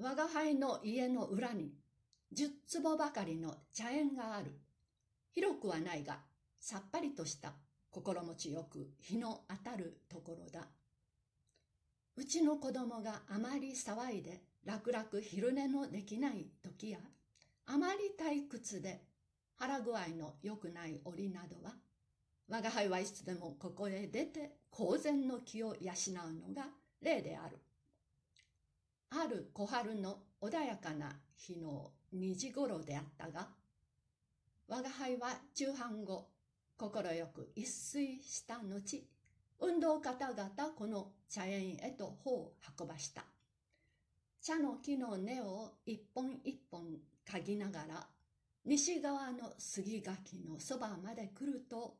我が輩の家の裏に十坪ばかりの茶園がある。広くはないが、さっぱりとした心持ちよく日の当たるところだ。うちの子供があまり騒いで楽々昼寝のできない時や、あまり退屈で腹具合の良くない折などは、我が輩はいつでもここへ出て公然の気を養うのが例である。ある小春の穏やかな日の2時頃であったが、我が輩は中半後、快く一睡した後、運動方々この茶園へと歩を運ばした。茶の木の根を一本一本嗅ぎながら、西側の杉垣のそばまで来ると、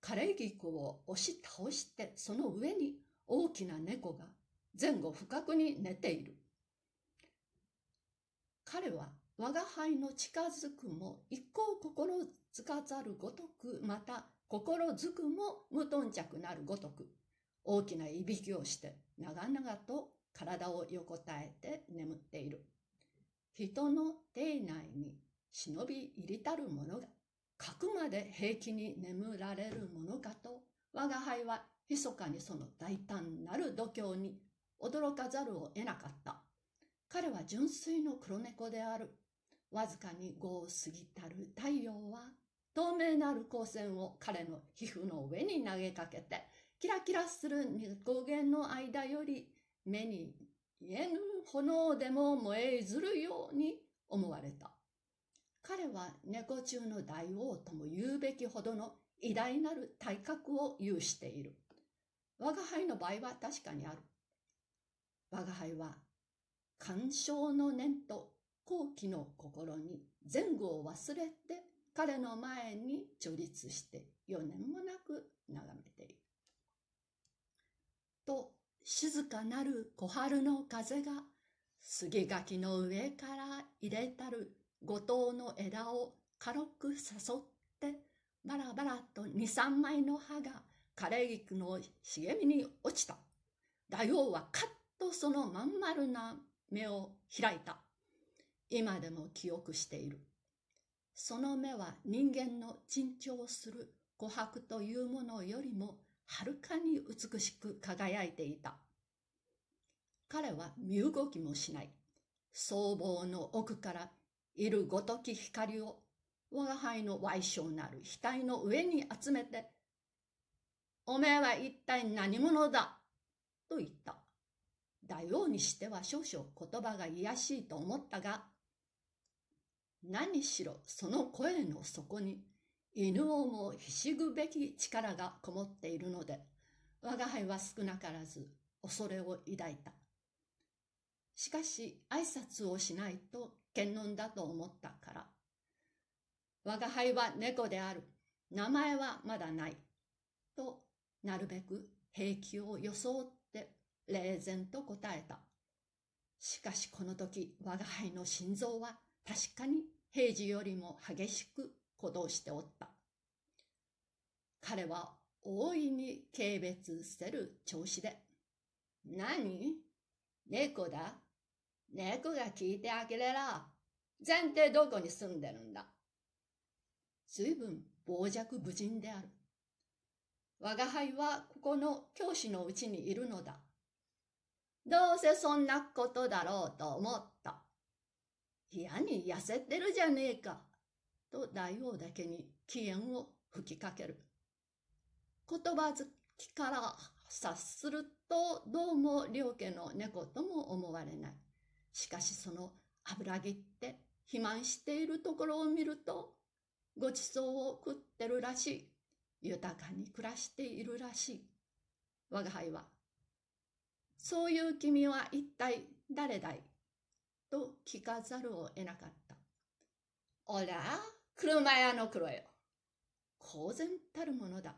枯れ菊を押し倒してその上に大きな猫が前後不覚に寝ている。彼は我が輩の近づくも一向心づかざるごとく、また心づくも無頓着なるごとく、大きないびきをして長々と体を横たえて眠っている。人の体内に忍び入りたる者が、かくまで平気に眠られるものかと、我が輩は密かにその大胆なる度胸に驚かざるを得なかった。彼は純粋の黒猫である。わずかに5を過ぎたる太陽は、透明なる光線を彼の皮膚の上に投げかけて、キラキラする光源の間より目に見えぬ炎でも燃えずるように思われた。彼は猫中の大王とも言うべきほどの偉大なる体格を有している。我が輩の場合は確かにある。我が輩は、干渉の念と好奇の心に前後を忘れて彼の前に著立して4年もなく眺めている。と静かなる小春の風が杉垣の上から入れたる五島の枝を軽く誘ってバラバラと二三枚の葉が枯れ菊の茂みに落ちた。大王はカッとそのまん丸な目を開いた。今でも記憶している。その目は人間の珍重する琥珀というものよりもはるかに美しく輝いていた。彼は身動きもしない。僧帽の奥からいるごとき光を我が輩の矮小なる額の上に集めて、おめえは一体何者だ？と言った。大王にしては少々言葉が卑しいと思ったが、何しろその声の底に犬をもひしぐべき力がこもっているので、我が輩は少なからず恐れを抱いた。しかし挨拶をしないと検問だと思ったから。我が輩は猫である。名前はまだない。と、なるべく平気を装って冷然と答えた。しかしこの時我が輩の心臓は確かに平時よりも激しく鼓動しておった。彼は大いに軽蔑せる調子で、何？猫だ？猫が聞いてあげれら。前提どこに住んでるんだ？随分傍若無人である。我が輩はここの教師のうちにいるのだ。どうせそんなことだろうと思った。嫌に痩せてるじゃねえか。と大王だけに機嫌を吹きかける。言葉好きから察するとどうも両家の猫とも思われない。しかしその油ぎって肥満しているところを見るとごちそうを食ってるらしい。豊かに暮らしているらしい。我が輩は、そういう君は一体誰だい？と聞かざるを得なかった。おら、車屋の黒よ。公然たるものだ。